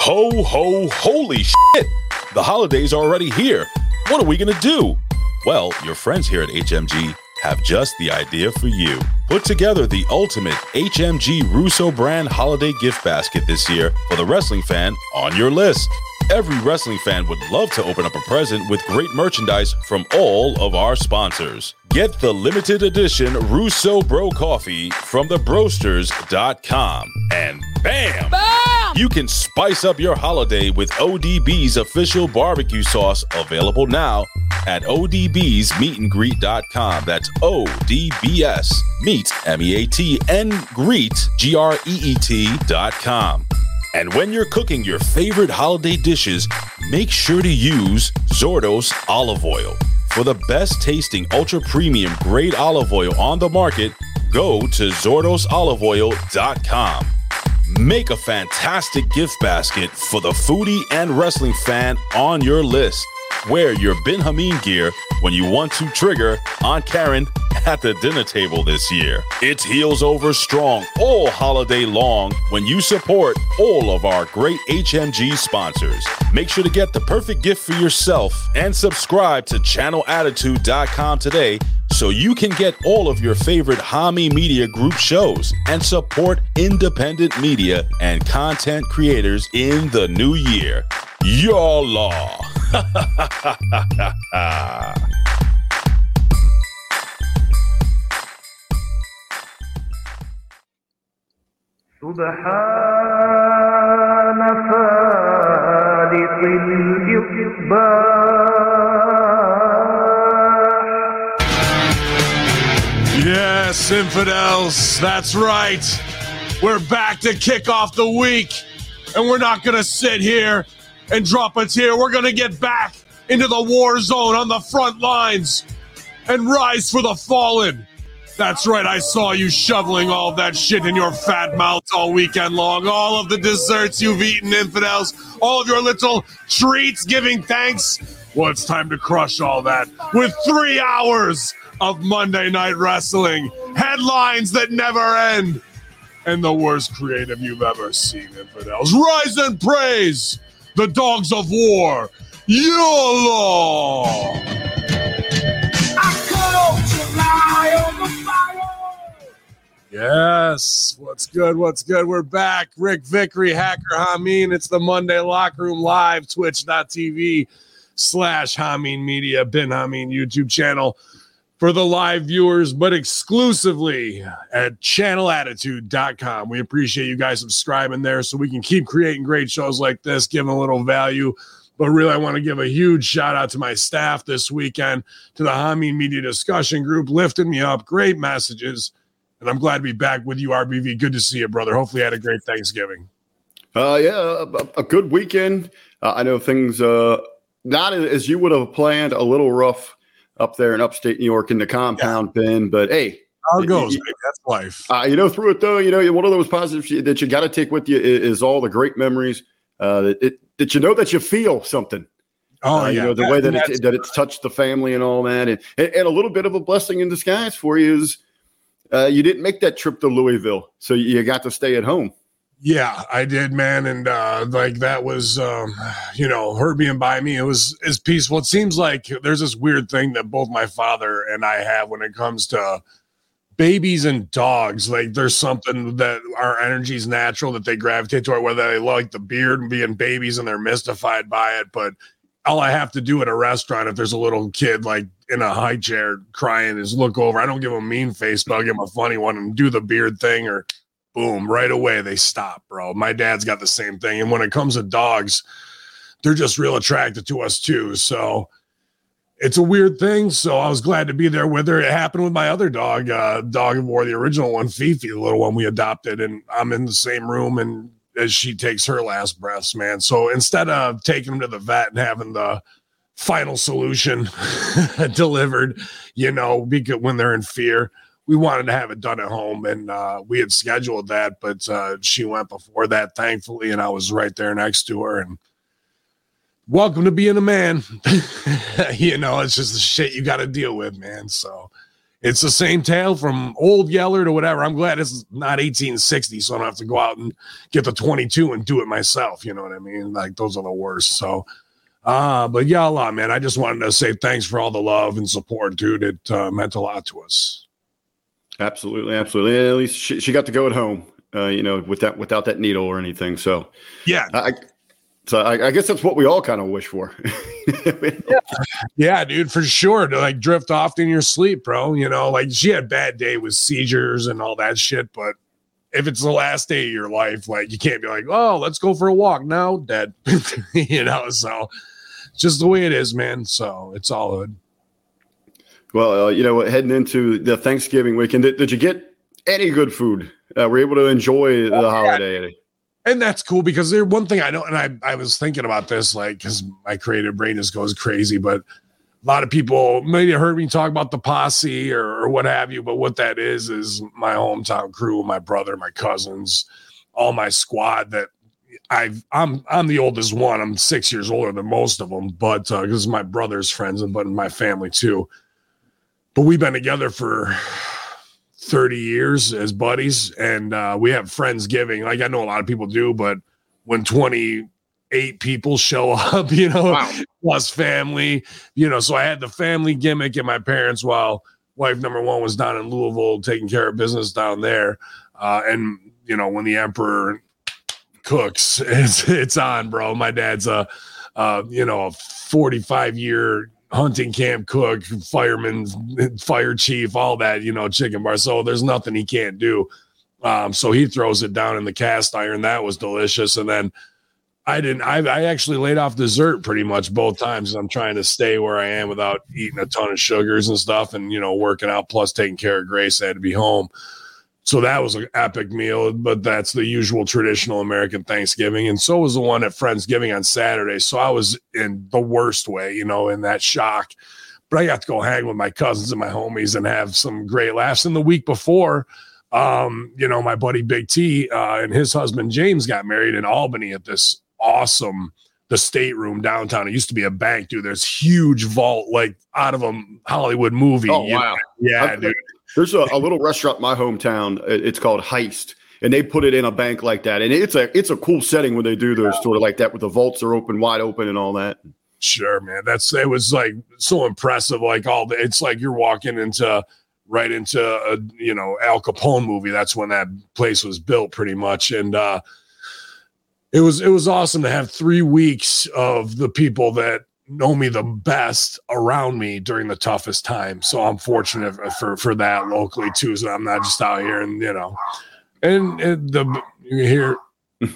Ho, ho, holy shit! The holidays are already here. What are we gonna do? Well, your friends here at HMG have just the idea for you. Put together the ultimate HMG Russo brand holiday gift basket this year for the wrestling fan on your list. Every wrestling fan would love to open up a present with great merchandise from all of our sponsors. Get the limited edition Russo Bro Coffee from thebrosters.com. And bam! Bam! You can spice up your holiday with ODB's official barbecue sauce available now at odbsmeetandgreet.com. That's O-D-B-S meet M-E-A-T and greet G-R-E-E-T dot com. And when you're cooking your favorite holiday dishes, make sure to use Zordos olive oil. For the best tasting ultra premium grade olive oil on the market, go to zordosoliveoil.com. Make a fantastic gift basket for the foodie and wrestling fan on your list. Wear your Ben Hameen gear when you want to trigger Aunt Karen at the dinner table this year. It's heels over strong all holiday long when you support all of our great HMG sponsors. Make sure to get the perfect gift for yourself and subscribe to channelattitude.com today so you can get all of your favorite Hami Media Group shows and support independent media and content creators in the new year. Your law. سبحان فالق الإصباح Infidels, that's right. We're back to kick off the week, and we're not going to sit here and drop a tear. We're going to get back into the war zone on the front lines and rise for the fallen. That's right, I saw you shoveling all that shit in your fat mouth all weekend long. All of the desserts you've eaten, infidels, all of your little treats giving thanks. Well, it's time to crush all that with three hours of Monday Night Wrestling, headlines that never end, and the worst creative you've ever seen, infidels. Rise and praise the dogs of war, Your YOLO! Yes. What's good? What's good? We're back. Rick Vickery, Hacker Hameen. It's the Monday Locker Room Live, twitch.tv slash Hameen Media, Ben Hameen YouTube channel for the live viewers, but exclusively at channelattitude.com. We appreciate you guys subscribing there so we can keep creating great shows like this, giving a little value. But really, I want to give a huge shout out to my staff this weekend, to the Hameen Media Discussion Group, lifting me up. Great messages. And I'm glad to be back with you, RBV. Good to see you, brother. Hopefully, you had a great Thanksgiving. Uh, yeah, a, a good weekend. Uh, I know things uh, not as you would have planned, a little rough up there in upstate New York in the compound, yeah. Ben. But hey, how it goes, you, That's life. Uh, you know, through it though, you know, one of those positives that you got to take with you is, is, all the great memories uh, that it, that you know that you feel something. Oh, uh, yeah. You know, the that, way that it, that it's touched the family and all that. And, and, and, a little bit of a blessing in disguise for you is uh, you didn't make that trip to Louisville. So you got to stay at home. Yeah, I did, man, and uh, like that was, um, you know, her being by me. It was as peaceful. It seems like there's this weird thing that both my father and I have when it comes to babies and dogs. Like there's something that our energy is natural that they gravitate toward, whether they like the beard and being babies and they're mystified by it. But all I have to do at a restaurant if there's a little kid like in a high chair crying is look over. I don't give them a mean face, but I'll give him a funny one and do the beard thing or boom, right away they stop, bro. My dad's got the same thing. And when it comes to dogs, they're just real attracted to us too. So it's a weird thing. So I was glad to be there with her. It happened with my other dog, uh, dog of war, the original one, Fifi, the little one we adopted. And I'm in the same room and as she takes her last breaths, man. So instead of taking them to the vet and having the final solution delivered, you know, because when they're in fear, we wanted to have it done at home and uh, we had scheduled that but uh, she went before that thankfully and i was right there next to her and welcome to being a man. you know, it's just the shit you got to deal with, man. So it's the same tale from old Yeller to whatever. I'm glad it's not 1860, so I don't have to go out and get the 22 and do it myself. You know what I mean? Like those are the worst. So, uh, but yeah, a lot, man. I just wanted to say thanks for all the love and support, dude. It uh, meant a lot to us. Absolutely, absolutely. At least she, she got to go at home, uh, you know, without without that needle or anything. So yeah, I, so I, I, guess that's what we all kind of wish for. yeah. yeah, dude, for sure. To like drift off in your sleep, bro. You know, like she had bad day with seizures and all that shit, but if it's the last day of your life, like you can't be like, oh, let's go for a walk now, dead. you know, so just the way it is, man. So it's all good. Well, uh, you know, heading into the Thanksgiving weekend, did, did you get any good food? Uh, were you able to enjoy the oh, holiday? Yeah and that's cool because there one thing I know, and I I was thinking about this like because my creative brain just goes crazy, but a lot of people maybe heard me talk about the posse or, or what have you, but what that is is my hometown crew, my brother, my cousins, all my squad that I've I'm I'm the oldest one. I'm six years older than most of them, but uh, because my brother's friends and but my family too. But we've been together for 30 years as buddies and uh, we have friends giving like i know a lot of people do but when 28 people show up you know wow. plus family you know so i had the family gimmick and my parents while wife number one was down in louisville taking care of business down there. Uh, and you know when the emperor cooks it's it's on bro. My dad's a uh, you know a 45 year hunting camp cook, fireman, fire chief, all that, you know, chicken bar. So there's nothing he can't do. Um, so he throws it down in the cast iron. That was delicious. And then I didn't, I, I actually laid off dessert pretty much both times. I'm trying to stay where I am without eating a ton of sugars and stuff and, you know, working out plus taking care of Grace. I had to be home. So that was an epic meal, but that's the usual traditional American Thanksgiving. And so was the one at Friendsgiving on Saturday. So I was in the worst way, you know, in that shock. But I got to go hang with my cousins and my homies and have some great laughs. And the week before, um, you know, my buddy Big T uh, and his husband James got married in Albany at this awesome the stateroom downtown. It used to be a bank, dude. There's huge vault, like out of a Hollywood movie. Oh wow, know? yeah, dude. There's a, a little restaurant in my hometown. It's called Heist, and they put it in a bank like that. And it's a it's a cool setting when they do those yeah. sort of like that, with the vaults are open, wide open, and all that. Sure, man. That's it was like so impressive. Like all the, it's like you're walking into right into a you know Al Capone movie. That's when that place was built, pretty much, and. uh it was it was awesome to have three weeks of the people that know me the best around me during the toughest time. So I'm fortunate for for that locally too. So I'm not just out here and you know, and, and the you hear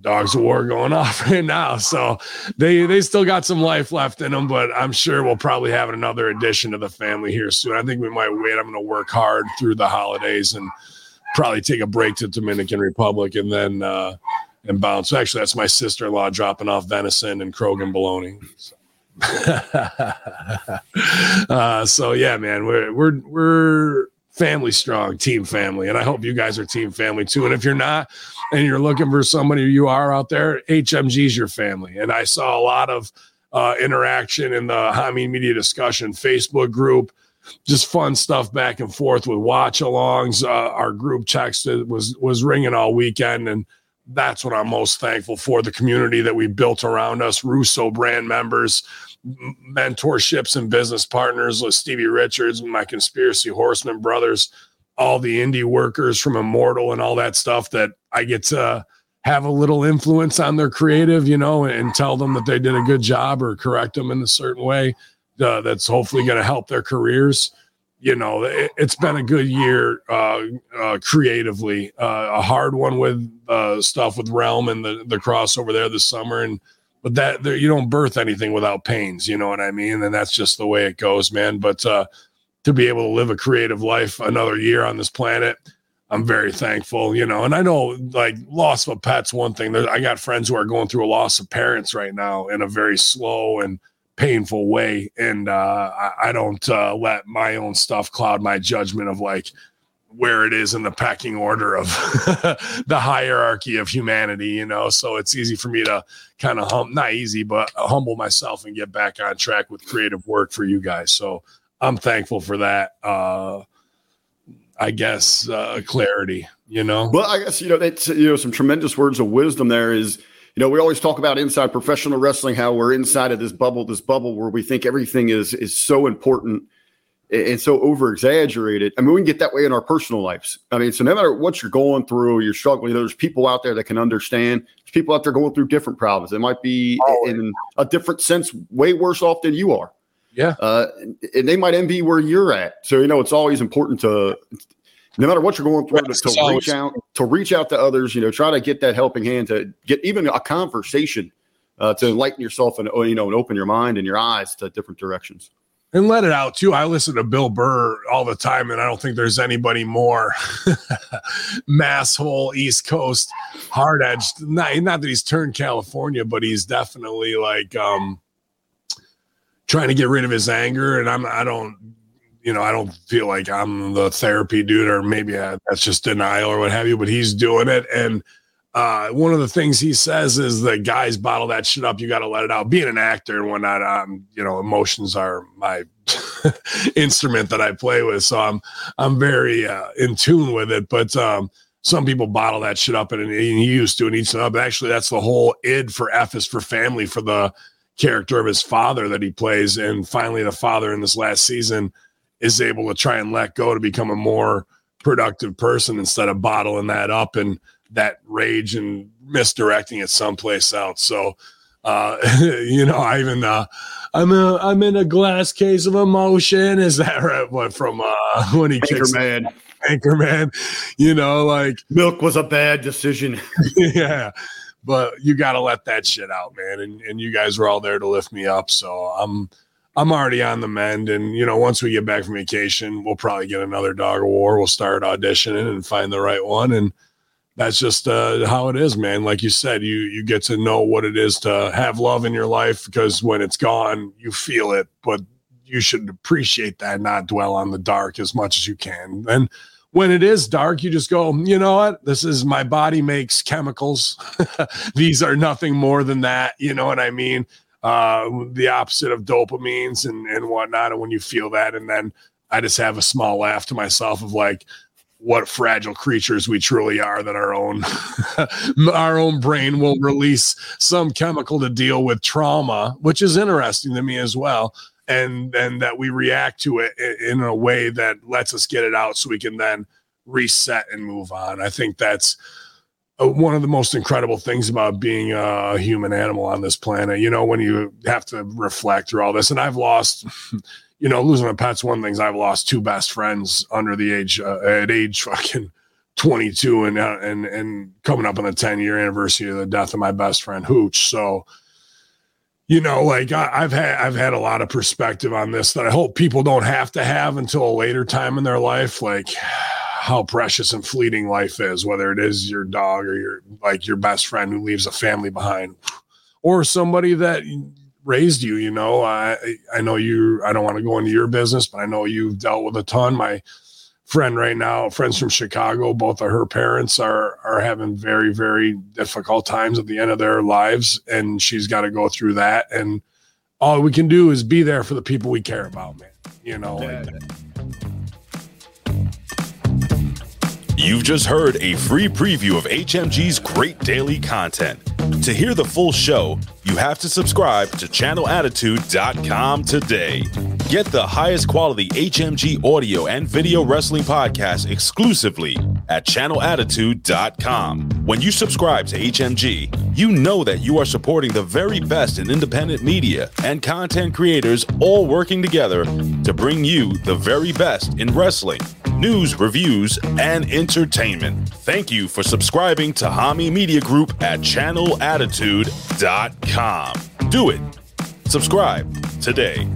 dogs of war going off right now. So they they still got some life left in them, but I'm sure we'll probably have another addition to the family here soon. I think we might wait. I'm going to work hard through the holidays and probably take a break to Dominican Republic and then uh and bounce. Actually, that's my sister-in-law dropping off venison and Krogan bologna. So. uh, so yeah, man, we're we're we're family strong, team family, and I hope you guys are team family too. And if you're not, and you're looking for somebody you are out there, HMG's your family. And I saw a lot of uh, interaction in the Hameen Media discussion Facebook group. Just fun stuff back and forth with watch alongs. Uh, our group text was was ringing all weekend, and that's what I'm most thankful for. The community that we built around us, Russo brand members, mentorships and business partners with Stevie Richards, and my conspiracy horseman brothers, all the indie workers from Immortal and all that stuff that I get to have a little influence on their creative, you know, and tell them that they did a good job or correct them in a certain way uh, that's hopefully going to help their careers. You know, it, has been a good year uh, uh, creatively, uh, a hard one with uh, stuff with Realm and the, the crossover there this summer. And but that there, you don't birth anything without pains you know what i mean? And that's just the way it goes man. But uh to be able to live a creative life another year on this planet i'm very thankful you know? And i know like loss of a pet's one thing. I got friends who are going through a loss of parents right now in a very slow and painful way and uh i, I don't uh let my own stuff cloud my judgment of like where it is in the pecking order of the hierarchy of humanity, you know. So it's easy for me to kind of not easy, but humble myself and get back on track with creative work for you guys. So I'm thankful for that. Uh, I guess uh, clarity, you know. Well, I guess you know that's you know some tremendous words of wisdom. There is, you know, we always talk about inside professional wrestling, how we're inside of this bubble, this bubble where we think everything is is so important and so over exaggerated. I mean, we can get that way in our personal lives. I mean, so no matter what you're going through, you're struggling, there's people out there that can understand. There's people out there going through different problems. It might be oh, in a different sense, way worse off than you are. Yeah. Uh, and they might envy where you're at. So, you know, it's always important to, no matter what you're going through, to, to reach out, to reach out to others, you know, try to get that helping hand to get even a conversation uh, to enlighten yourself and, you know, and open your mind and your eyes to different directions and let it out too. I listen to Bill Burr all the time, and I don't think there's anybody more masshole East Coast hard edged. Not, not that he's turned California, but he's definitely like um trying to get rid of his anger. And I'm I don't you know I don't feel like I'm the therapy dude, or maybe I, that's just denial or what have you. But he's doing it, and uh, one of the things he says is that guys bottle that shit up. You got to let it out. Being an actor and whatnot, um, you know, emotions are my instrument that I play with, so I'm I'm very uh, in tune with it. But um, some people bottle that shit up, and, and he used to and eats it up. Actually, that's the whole id for F is for family for the character of his father that he plays, and finally, the father in this last season is able to try and let go to become a more productive person instead of bottling that up and that rage and misdirecting it someplace else. So, uh, you know, I even uh, I'm a I'm in a glass case of emotion. Is that right? What from uh, when he kicks man? Anchorman, you know, like milk was a bad decision. yeah, but you got to let that shit out, man. And and you guys were all there to lift me up, so I'm. I'm already on the mend, and you know, once we get back from vacation, we'll probably get another dog of war. We'll start auditioning and find the right one, and that's just uh, how it is, man. Like you said, you you get to know what it is to have love in your life because when it's gone, you feel it. But you should appreciate that, not dwell on the dark as much as you can. And when it is dark, you just go, you know what? This is my body makes chemicals. These are nothing more than that. You know what I mean? Uh, the opposite of dopamines and and whatnot. And when you feel that, and then I just have a small laugh to myself of like, what fragile creatures we truly are that our own our own brain will release some chemical to deal with trauma which is interesting to me as well and and that we react to it in a way that lets us get it out so we can then reset and move on i think that's one of the most incredible things about being a human animal on this planet you know when you have to reflect through all this and i've lost you know, losing a pet's one things. I've lost two best friends under the age uh, at age fucking 22 and uh, and and coming up on the 10 year anniversary of the death of my best friend Hooch. So, you know, like I, have had I've had a lot of perspective on this that I hope people don't have to have until a later time in their life. Like how precious and fleeting life is, whether it is your dog or your like your best friend who leaves a family behind, or somebody that raised you. You know, I I know you. I don't want to go into your business, but I know you've dealt with a ton. My friend right now, friends from Chicago, both of her parents are are having very very difficult times at the end of their lives, and she's got to go through that. And all we can do is be there for the people we care about, man. You know. Yeah, like You've just heard a free preview of HMG's great daily content. To hear the full show, you have to subscribe to channelattitude.com today. Get the highest quality HMG audio and video wrestling podcast exclusively at channelattitude.com. When you subscribe to HMG, you know that you are supporting the very best in independent media and content creators all working together to bring you the very best in wrestling, news, reviews, and entertainment. Thank you for subscribing to Hami Media Group at channelattitude.com. Do it. Subscribe today.